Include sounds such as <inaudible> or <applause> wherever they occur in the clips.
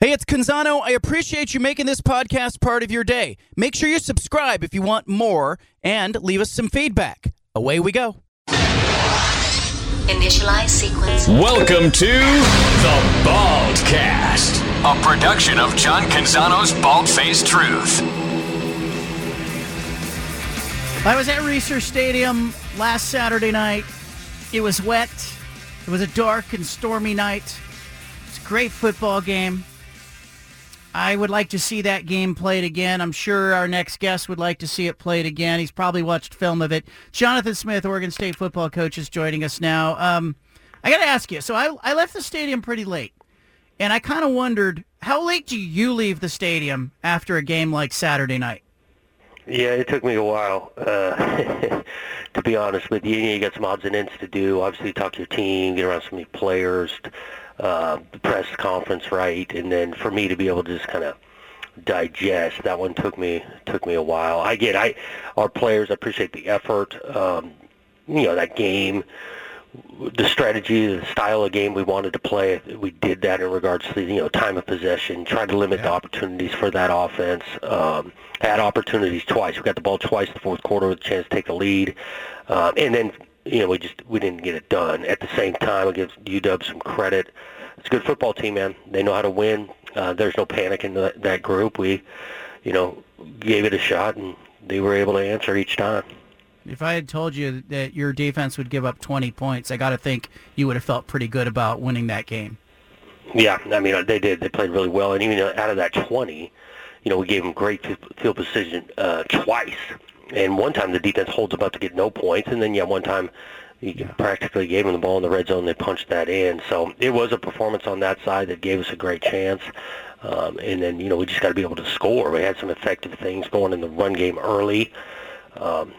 Hey, it's Canzano. I appreciate you making this podcast part of your day. Make sure you subscribe if you want more and leave us some feedback. Away we go. Initialize sequence. Welcome to the Baldcast, a production of John Canzano's Bald Faced Truth. I was at Reser Stadium last Saturday night. It was wet. It was a dark and stormy night. It's a great football game. I would like to see that game played again. I'm sure our next guest would like to see it played again. He's probably watched film of it. Jonathan Smith, Oregon State football coach, is joining us now. Um, I got to ask you. So I, I left the stadium pretty late, and I kind of wondered how late do you leave the stadium after a game like Saturday night? Yeah, it took me a while. Uh, <laughs> to be honest with you, you got some odds and ends to do. Obviously, talk to your team, get around some of the players uh, the press conference right, and then for me to be able to just kind of digest that one took me took me a while. I get I our players appreciate the effort. Um, you know that game, the strategy, the style of game we wanted to play. We did that in regards to you know time of possession, trying to limit yeah. the opportunities for that offense. Um, had opportunities twice. We got the ball twice in the fourth quarter with a chance to take the lead, um, and then you know, we just we didn't get it done. At the same time, I give UW some credit. It's a good football team, man. They know how to win. Uh, there's no panic in the, that group. We, you know, gave it a shot, and they were able to answer each time. If I had told you that your defense would give up 20 points, I got to think you would have felt pretty good about winning that game. Yeah, I mean, they did. They played really well, and even out of that 20, you know, we gave them great field position uh, twice and one time the defense holds them up to get no points, and then yeah, one time you yeah. practically gave them the ball in the red zone. They punched that in. So it was a performance on that side that gave us a great chance. Um, and then you know we just got to be able to score. We had some effective things going in the run game early, um,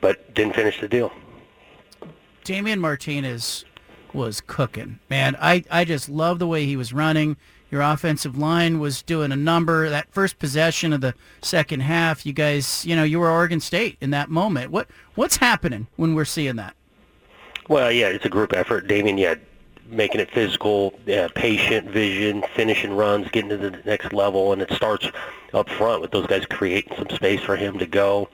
but didn't finish the deal. Damien Martinez was cooking, man. I I just love the way he was running. Your offensive line was doing a number. That first possession of the second half, you guys, you know, you were Oregon State in that moment. What what's happening when we're seeing that? Well, yeah, it's a group effort. Damien, yeah, making it physical, yeah, patient, vision, finishing runs, getting to the next level, and it starts up front with those guys creating some space for him to go.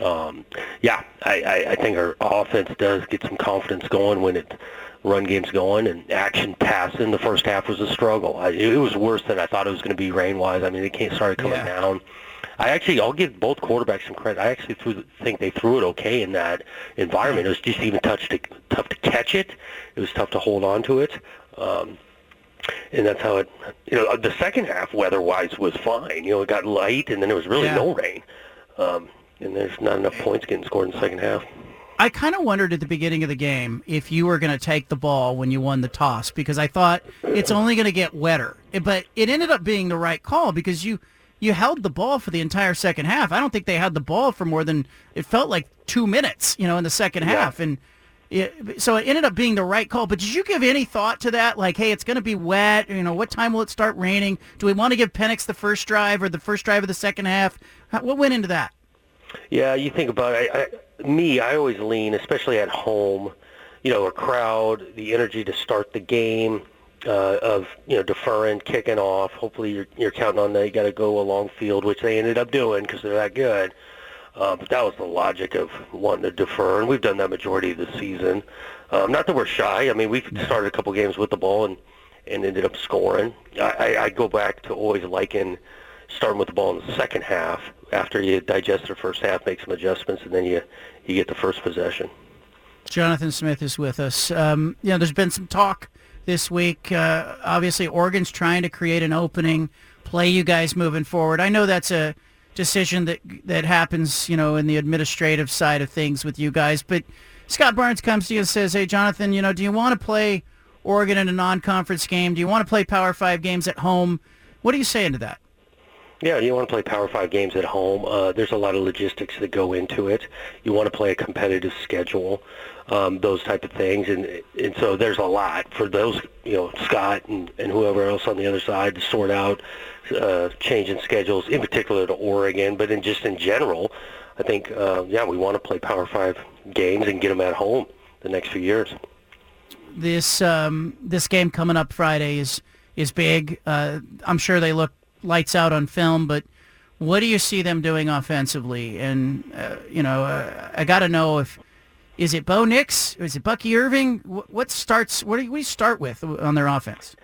Um, yeah, I, I, I think our offense does get some confidence going when it run game's going and action passing. The first half was a struggle. I, it was worse than I thought it was going to be rain-wise. I mean, it can't started coming yeah. down. I actually, I'll give both quarterbacks some credit. I actually threw, think they threw it okay in that environment. It was just even tough to tough to catch it. It was tough to hold on to it. Um, and that's how it. You know, the second half weather-wise was fine. You know, it got light, and then there was really yeah. no rain. Um, and there's not enough points getting scored in the second half. I kind of wondered at the beginning of the game if you were going to take the ball when you won the toss because I thought it's only going to get wetter. But it ended up being the right call because you you held the ball for the entire second half. I don't think they had the ball for more than it felt like two minutes, you know, in the second yeah. half, and it, so it ended up being the right call. But did you give any thought to that? Like, hey, it's going to be wet. You know, what time will it start raining? Do we want to give Penix the first drive or the first drive of the second half? What went into that? Yeah, you think about it. I, I, me, I always lean, especially at home. You know, a crowd, the energy to start the game, uh, of you know deferring, kicking off. Hopefully, you're you're counting on that. You got to go a long field, which they ended up doing because they're that good. Uh, but that was the logic of wanting to defer, and we've done that majority of the season. Um, not that we're shy. I mean, we've started a couple games with the ball and and ended up scoring. I, I, I go back to always liking starting with the ball in the second half after you digest the first half, make some adjustments, and then you you get the first possession. Jonathan Smith is with us. Um, you know, there's been some talk this week. Uh, obviously, Oregon's trying to create an opening, play you guys moving forward. I know that's a decision that that happens, you know, in the administrative side of things with you guys. But Scott Barnes comes to you and says, "Hey, Jonathan, you know, do you want to play Oregon in a non-conference game? Do you want to play Power Five games at home? What are you saying to that?" Yeah, you want to play Power Five games at home. Uh, there's a lot of logistics that go into it. You want to play a competitive schedule, um, those type of things, and and so there's a lot for those, you know, Scott and, and whoever else on the other side to sort out, uh, changing schedules, in particular to Oregon, but in just in general, I think, uh, yeah, we want to play Power Five games and get them at home the next few years. This um, this game coming up Friday is is big. Uh, I'm sure they look lights out on film, but what do you see them doing offensively? And uh, you know, uh, I got to know if is it Bo Nix? Is it Bucky Irving? What, starts? What do, you start with on their offense?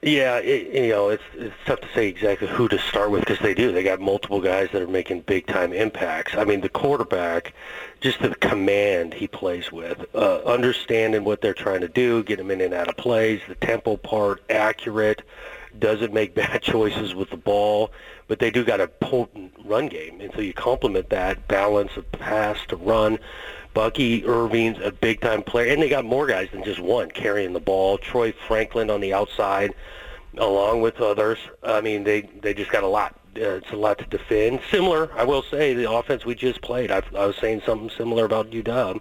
Yeah, it, you know, it's it's tough to say exactly who to start with because they do. They got multiple guys that are making big time impacts. I mean, the quarterback, just the command he plays with, uh, understanding what they're trying to do, get him in and out of plays, the tempo part, accurate, doesn't make <laughs> bad choices with the ball, but they do got a potent run game, and so you complement that balance of pass to run Bucky Irving's a big time player, and they got more guys than just one carrying the ball. Troy Franklin on the outside, along with others. I mean, they they just got a lot. Uh, it's a lot to defend. Similar, I will say, the offense we just played. I, I was saying something similar about UW.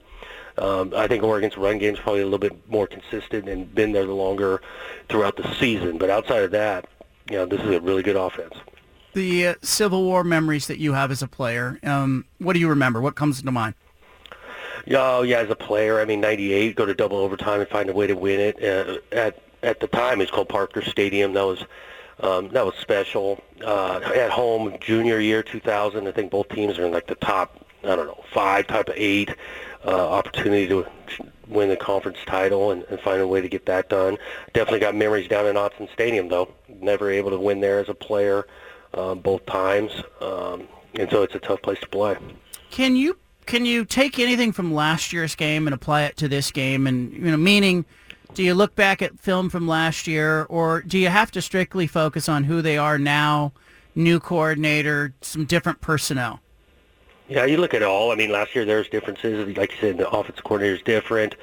Um, I think Oregon's run game is probably a little bit more consistent and been there longer throughout the season. But outside of that, you know, this is a really good offense. The uh, Civil War memories that you have as a player, um, what do you remember? What comes to mind? Oh yeah, as a player, I mean, '98, go to double overtime and find a way to win it. Uh, at at the time, it's called Parker Stadium. That was um, that was special. Uh, at home, junior year 2000, I think both teams are in like the top, I don't know, five, type of eight. Uh, opportunity to win the conference title and, and find a way to get that done. Definitely got memories down in Autzen Stadium though. Never able to win there as a player uh, both times, um, and so it's a tough place to play. Can you can you take anything from last year's game and apply it to this game? And you know, meaning, do you look back at film from last year, or do you have to strictly focus on who they are now, new coordinator, some different personnel? Yeah, you look at it all. I mean, last year there's differences. Like you said, the offensive coordinator is different.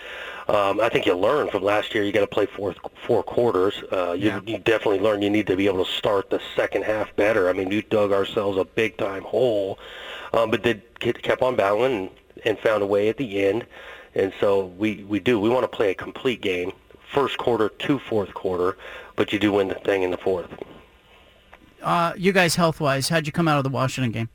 Um, I think you learn from last year. You got to play four four quarters. Uh, you, yeah. you definitely learn. You need to be able to start the second half better. I mean, we dug ourselves a big time hole um, but they kept on battling and, and found a way at the end. And so we, we do. We want to play a complete game, first quarter to fourth quarter, but you do win the thing in the fourth. Uh, you guys, health-wise, how'd you come out of the Washington game?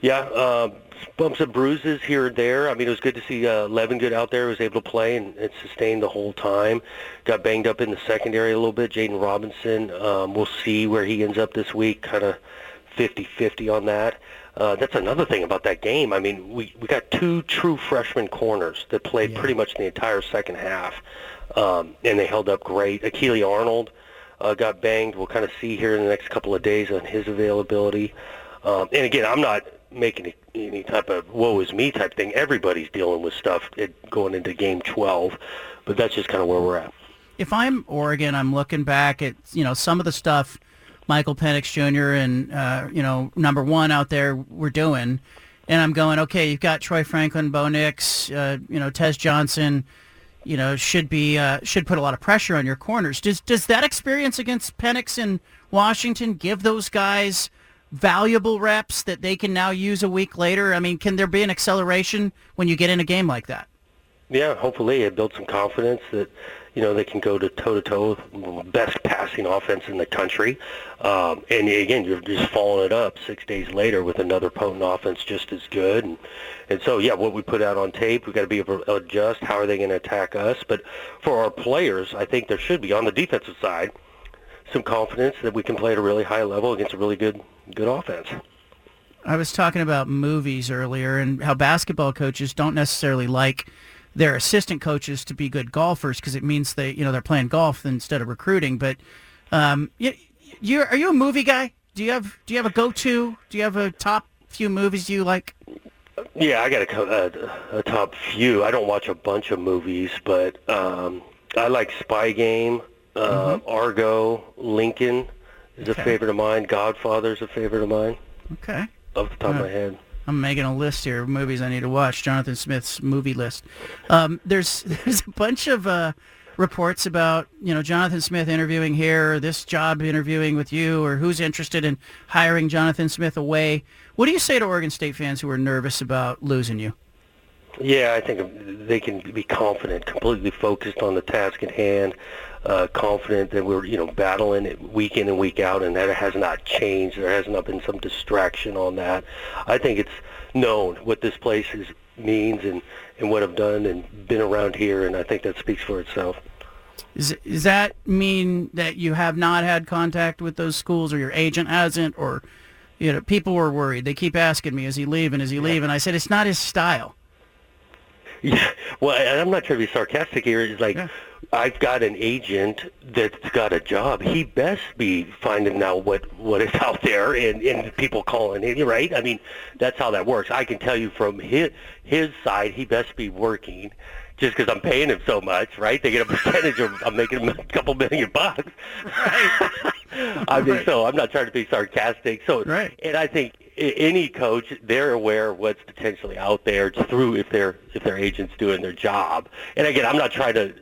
Yeah, uh, bumps and bruises here and there. I mean, it was good to see uh, Levengood out there. was able to play and, and sustain the whole time. Got banged up in the secondary a little bit. Jaden Robinson, um, we'll see where he ends up this week. Kind of 50-50 on that. Uh, that's another thing about that game. I mean, we, we got two true freshman corners that played yeah. pretty much the entire second half, um, and they held up great. Akili Arnold uh, got banged. We'll kind of see here in the next couple of days on his availability. Um, and again, I'm not making any type of woe is me type thing. Everybody's dealing with stuff going into game 12, but that's just kind of where we're at. If I'm Oregon, I'm looking back at you know some of the stuff – Michael Penix Jr. and uh, you know number one out there were doing, and I'm going okay. You've got Troy Franklin, Bo Nix, uh, you know Tez Johnson. You know should be uh, should put a lot of pressure on your corners. Does does that experience against Penix in Washington give those guys valuable reps that they can now use a week later? I mean, can there be an acceleration when you get in a game like that? Yeah, hopefully it builds some confidence that you know, they can go to toe-to-toe with best passing offense in the country. Um, and again, you're just following it up six days later with another potent offense just as good. And, and so, yeah, what we put out on tape, we've got to be able to adjust. How are they going to attack us? But for our players, I think there should be, on the defensive side, some confidence that we can play at a really high level against a really good good offense. I was talking about movies earlier and how basketball coaches don't necessarily like – their assistant coaches to be good golfers because it means they you know they're playing golf instead of recruiting. But um, you, you are you a movie guy? Do you have do you have a go to? Do you have a top few movies you like? Yeah, I got a, a, a top few. I don't watch a bunch of movies, but um, I like Spy Game, uh, mm-hmm. Argo, Lincoln is okay. a favorite of mine. Godfather is a favorite of mine. Okay. Off the top of my head. I'm making a list here of movies I need to watch. Jonathan Smith's movie list. Um, there's <laughs> there's a bunch of uh, reports about you know Jonathan Smith interviewing here, or this job interviewing with you, or who's interested in hiring Jonathan Smith away. What do you say to Oregon State fans who are nervous about losing you? Yeah, I think they can be confident, completely focused on the task at hand, uh, confident that we're you know battling it week in and week out, and that it has not changed. There has not been some distraction on that. I think it's known what this place is, means and and what I've done and been around here, and I think that speaks for itself. Is, does that mean that you have not had contact with those schools or your agent hasn't or you know people were worried they keep asking me is he leaving is he leaving i said it's not his style <laughs> yeah well and i'm not trying to be sarcastic here it's like Yeah. i've got an agent that's got a job he best be finding out what what is <laughs> out there and and people calling him right i mean that's how that works i can tell you from his his side he best be working just because I'm paying him so much, right? They get a percentage of I'm making him a couple million bucks. Right. <laughs> I mean, so I'm not trying to be sarcastic. So, Right. and I think any coach they're aware of what's potentially out there through if their if their agent's doing their job. And again, I'm not trying to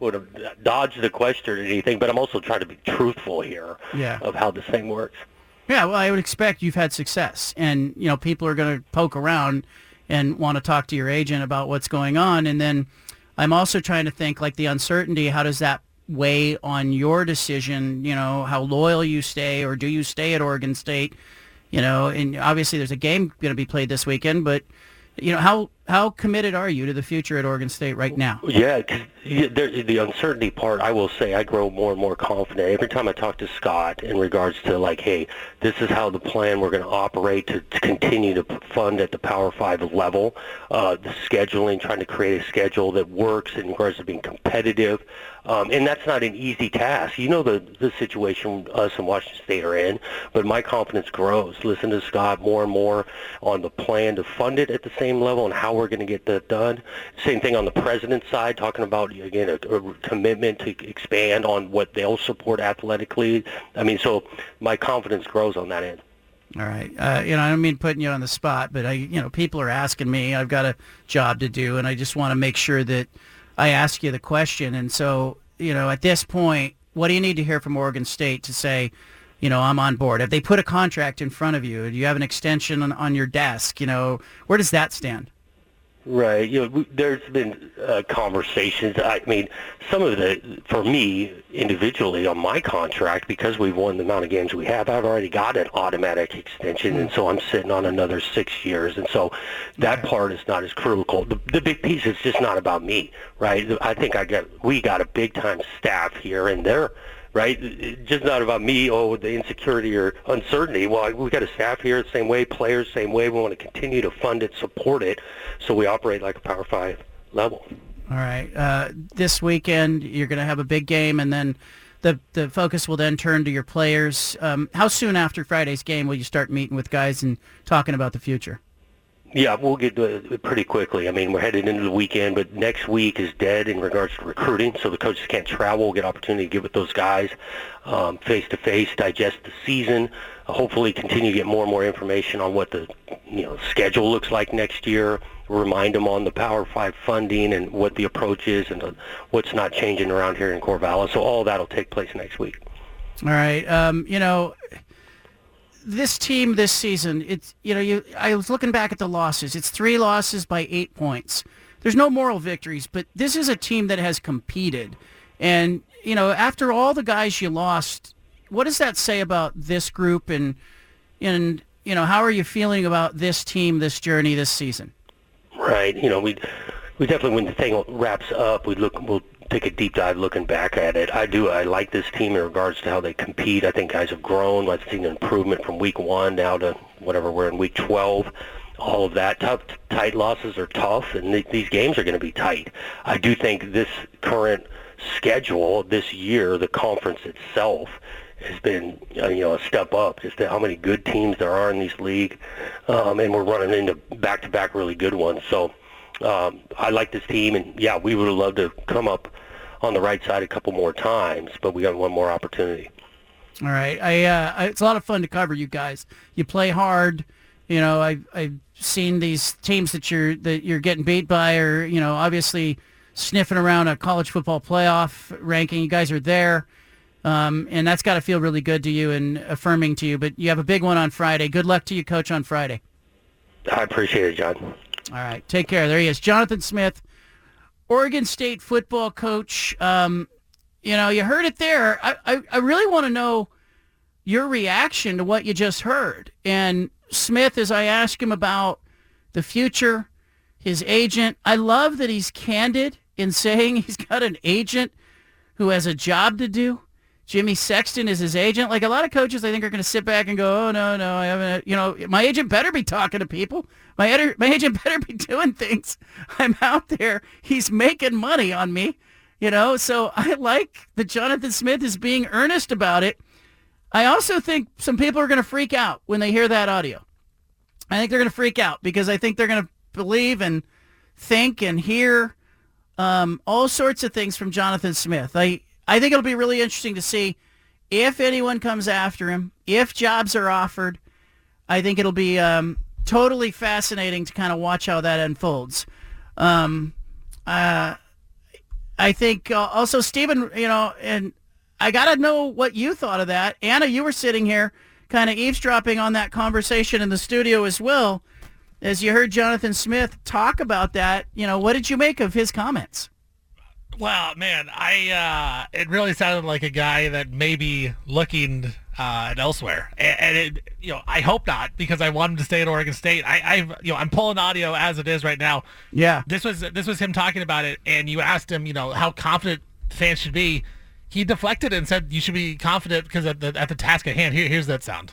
would dodge the question or anything, but I'm also trying to be truthful here Yeah. of how this thing works. Yeah, well, I would expect you've had success, and you know people are going to poke around and want to talk to your agent about what's going on, and then I'm also trying to think like the uncertainty. How does that weigh on your decision? You know, how loyal you stay, or do you stay at Oregon State? You know, and obviously there's a game going to be played this weekend, but you know how how committed are you to the future at Oregon State right now? Yeah, there, the uncertainty part, I will say, I grow more and more confident every time I talk to Scott in regards to like, hey, this is how the plan we're going to operate to, to continue to fund at the Power Five level. Uh, the scheduling, trying to create a schedule that works in regards to being competitive, um, and that's not an easy task. You know the the situation us and Washington State are in, but my confidence grows. Listen to Scott more and more on the plan to fund it at the same level and how we're going to get that done. Same thing on the president's side, talking about again a, a commitment to expand on what they'll support athletically. I mean, so my confidence grows on that end. All right. Uh, you know, I don't mean putting you on the spot, but I, you know, people are asking me. I've got a job to do, and I just want to make sure that I ask you the question. And so, you know, at this point, what do you need to hear from Oregon State to say, you know, I'm on board? Have they put a contract in front of you? Do you have an extension on, on your desk? You know, where does that stand? Right. You know, there's been uh, conversations. I mean, some of the, for me individually on my contract, because we've won the amount of games we have, I've already got an automatic extension, and so I'm sitting on another six years, and so that part is not as critical. The, the big piece is just not about me, right? I think I got we got a big time staff here, and they're right? It's just not about me, oh, the insecurity or uncertainty. Well, we've got a staff here the same way, players same way. We want to continue to fund it, support it, so we operate like a Power 5 level. All right. Uh, this weekend, you're going to have a big game, and then the the focus will then turn to your players. Um, how soon after Friday's game will you start meeting with guys and talking about the future? Yeah, we'll get to it pretty quickly. I mean, we're headed into the weekend, but next week is dead in regards to recruiting, so the coaches can't travel. Get opportunity to get with those guys um, face-to-face, digest the season, hopefully continue to get more and more information on what the you know schedule looks like next year, remind them on the Power 5 funding and what the approach is and uh, what's not changing around here in Corvallis. So all that will take place next week. All right. Um, you know, this team this season, it's you know, you I was looking back at the losses. It's three losses by eight points. There's no moral victories, but this is a team that has competed. And, you know, after all the guys you lost, what does that say about this group and and you know, how are you feeling about this team, this journey this season? Right. You know, we we definitely when the thing wraps up, we look we'll take a deep dive looking back at it. I do I like this team in regards to how they compete. I think guys have grown. I've seen an improvement from week one now to whatever we're in week 12. All of that tough, tight losses are tough, and th- these games are going to be tight. I do think this current schedule this year, the conference itself, has been uh, you know a step up. Just how many good teams there are in this league, um, and we're running into back-to-back really good ones. So um, I like this team, and yeah, we would have loved to come up on the right side a couple more times, but we got one more opportunity. All right. I, uh, I- it's a lot of fun to cover you guys. You play hard. You know, I I've seen these teams that you're that you're getting beat by or you know, obviously sniffing around a college football playoff ranking. You guys are there. Um, and that's got to feel really good to you and affirming to you. But you have a big one on Friday. Good luck to you, Coach, on Friday. I appreciate it, John. All right. Take care. There he is. Jonathan Smith, Oregon State football coach. Um, you know, you heard it there. I, I, I really want to know your reaction to what you just heard. And Smith, as I ask him about the future, his agent, I love that he's candid in <laughs> saying he's got an agent who has a job to do. Jimmy Sexton is his agent. Like a lot of coaches, I think are going to sit back and go, "Oh no, no, I haven't." You know, my agent better be talking to people. My editor, my agent <laughs> better be doing things. I'm out there. He's making money on me. You know, so I like that Jonathan Smith is being earnest about it. I also think some people are going to freak out when they hear that audio. I think they're going to freak out because I think they're going to believe and think and hear um, all sorts of things from Jonathan Smith. I I think it'll be really interesting to see if anyone comes after him, if jobs are offered. I think it'll be um, totally fascinating to kind of watch how that unfolds. Um, uh, I think uh, also Stephen, you know, and I got to know what you thought of that. Anna, you were sitting here kind of eavesdropping on that conversation in the studio as well. As you heard Jonathan Smith talk about that, you know, what did you make of his comments? Well, man, I uh, it really sounded like a guy that may be looking uh, elsewhere, and, and, it, you know, I hope not because I want him to stay at Oregon State. I, I've, you know, I'm pulling audio as it is right now. Yeah, this was this was him talking about it, and you asked him, you know, how confident fans should be. He deflected and said you should be confident because at the at the task at hand. Here, here's that sound.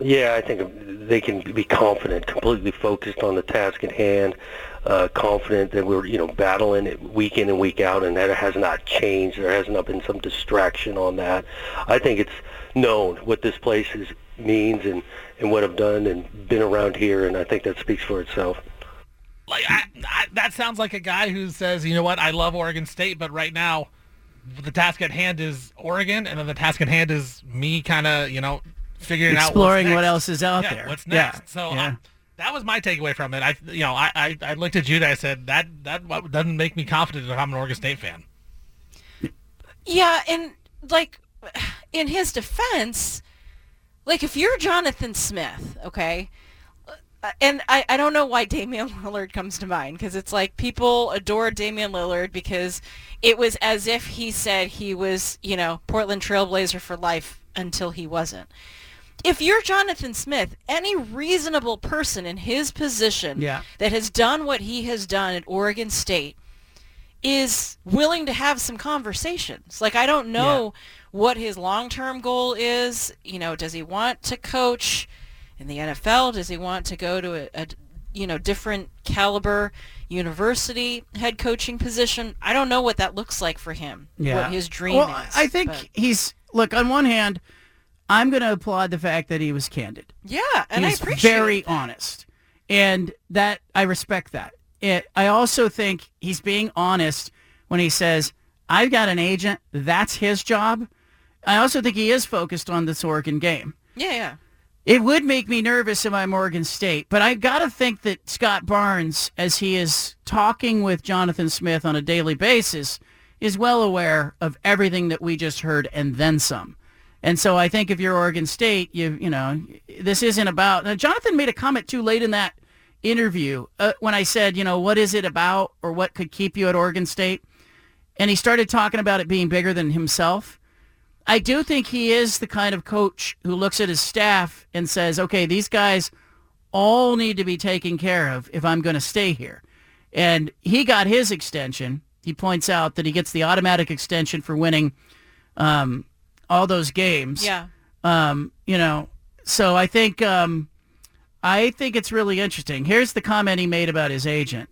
Yeah, I think they can be confident, completely focused on the task at hand, uh, confident that we're you know battling it week in and week out, and that it has not changed. There has not been some distraction on that. I think it's known what this place is means and and what I've done and been around here, and I think that speaks for itself. Like I, I, that sounds like a guy who says, you know what, I love Oregon State, but right now the task at hand is Oregon, and then the task at hand is me kind of, you know, figuring exploring out what else is out yeah, there. What's next? Yeah. So yeah. I, that was my takeaway from it. I, you know, I, I, I looked at Judah. I said that that doesn't make me confident that I'm an Oregon State fan. Yeah, and like in his defense, like if you're Jonathan Smith, okay, uh, and I, I don't know why Damian <laughs> Lillard comes to mind because it's like people adore Damian Lillard because it was as if he said he was, you know, Portland Trailblazer for life until he wasn't. If you're Jonathan Smith, any reasonable person in his position yeah. that has done what he has done at Oregon State is willing to have some conversations. Like I don't know yeah. what his long-term goal is. You know, does he want to coach in the NFL? Does he want to go to a, a you know different caliber university head coaching position? I don't know what that looks like for him. Yeah. What his dream well, is. I think but. he's look on one hand. I'm going to applaud the fact that he was candid. Yeah, and I appreciate very that. honest, and that I respect that. It, I also think he's being honest when he says, "I've got an agent. That's his job." I also think he is focused on this Oregon game. Yeah, yeah. It would make me nervous if I'm Oregon State, but I've got to think that Scott Barnes, as he is talking with Jonathan Smith on a daily basis, is well aware of everything that we just heard and then some. And so I think if you're Oregon State, you you know, this isn't about. Now, Jonathan made a comment too late in that interview uh, when I said, you know, what is it about or what could keep you at Oregon State? And he started talking about it being bigger than himself. I do think he is the kind of coach who looks at his staff and says, okay, these guys all need to be taken care of if I'm going to stay here. And he got his extension. He points out that he gets the automatic extension for winning um, all those games. Yeah. Um, you know, so I think um, I think it's really interesting. Here's the comment he made about his agent.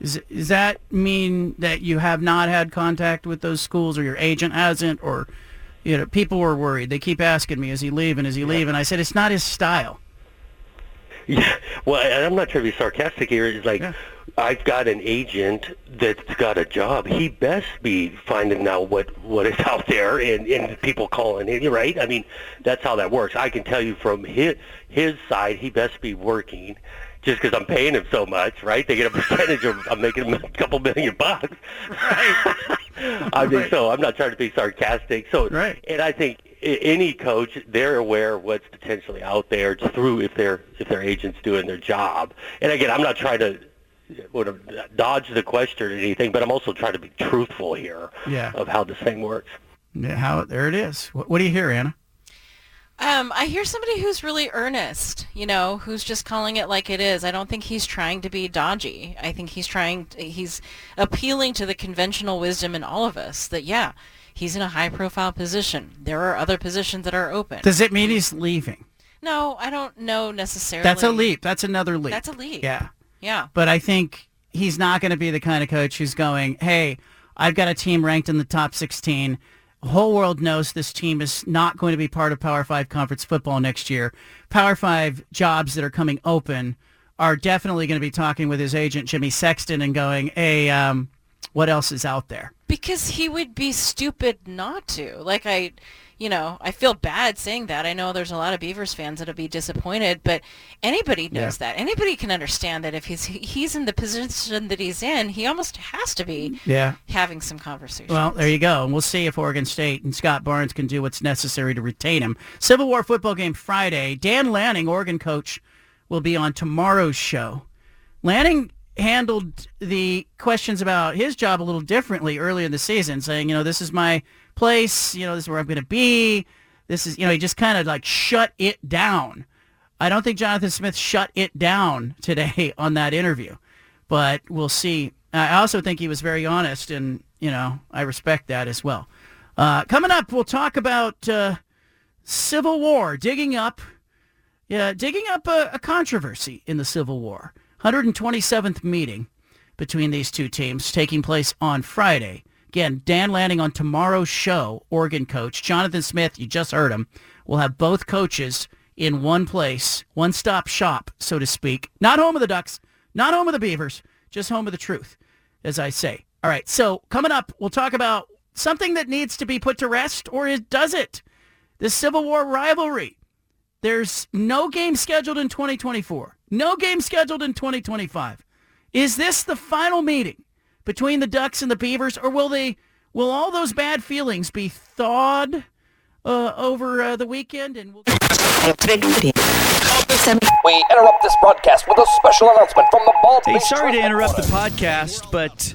Is, does that mean that you have not had contact with those schools or your agent hasn't or you know people were worried they keep asking me is he leaving is he leaving i said it's not his style Yeah, <laughs> well, and I'm not trying to be sarcastic here. It's like Yeah. I've got an agent that's got a job. He best be finding out what what is <laughs> out there and and people calling him. Right? I mean, that's how that works. I can tell you from his his side, he best be working. Just because I'm paying him so much, right? They get a <laughs> percentage of I'm making a couple million bucks. Right. I mean, Right. so I'm not trying to be sarcastic. So, Right. and I think any coach, they're aware of what's potentially out there through if their if their agent's doing their job. And again, I'm not trying to sort of dodge the question or anything, but I'm also trying to be truthful here Yeah. of how this thing works. Yeah, how there it is what, what do you hear anna Um, I hear somebody who's really earnest, you know, who's just calling it like it is. I don't think he's trying to be dodgy. I think he's trying, he's appealing to the conventional wisdom in all of us that, yeah, He's in a high-profile position. There are other positions that are open. Does it mean he's leaving? no, I don't know necessarily. That's a leap. That's another leap. That's a leap. Yeah. Yeah. But I think he's not going to be the kind of coach who's going, hey, I've got a team ranked in the top 16. The whole world knows this team is not going to be part of Power 5 conference football next year. Power 5 jobs that are coming open are definitely going to be talking with his agent, Jimmy Sexton, and going, hey, um, what else is out there? Because he would be stupid not to. Like I, you know, I feel bad saying that. I know there's a lot of Beavers fans that'll be disappointed, but anybody knows that. Anybody can understand that if he's he's in the position that he's in, he almost has to be Yeah. having some conversations. Well, there you go. And we'll see if Oregon State and Scott Barnes can do what's necessary to retain him. Civil War football game Friday. Dan Lanning, Oregon coach, will be on tomorrow's show. Lanning handled the questions about his job a little differently earlier in the season, saying, you know, this is my place, you know, this is where I'm going to be. This is, you know, he just kind of like shut it down. I don't think Jonathan Smith shut it down today <laughs> on that interview, but we'll see. I also think he was very honest, and you know I respect that as well. Uh, coming up, we'll talk about uh, Civil War, digging up, yeah, digging up a, a controversy in the Civil War. 127th meeting between these two teams taking place on Friday. Again, Dan Lanning on tomorrow's show, Oregon coach. Jonathan Smith, you just heard him. We'll have both coaches in one place, one-stop shop, so to speak. Not home of the Ducks, not home of the Beavers, just home of the truth, as I say. All right, so coming up, we'll talk about something that needs to be put to rest, or does it. The Civil War rivalry. There's no game scheduled in 2024. No game scheduled in 2025. Is this the final meeting between the Ducks and the Beavers, or will they? Will all those bad feelings be thawed uh, over uh, the weekend? And we'll- We interrupt this broadcast with a special announcement from the Bald Hey, sorry to interrupt the podcast, but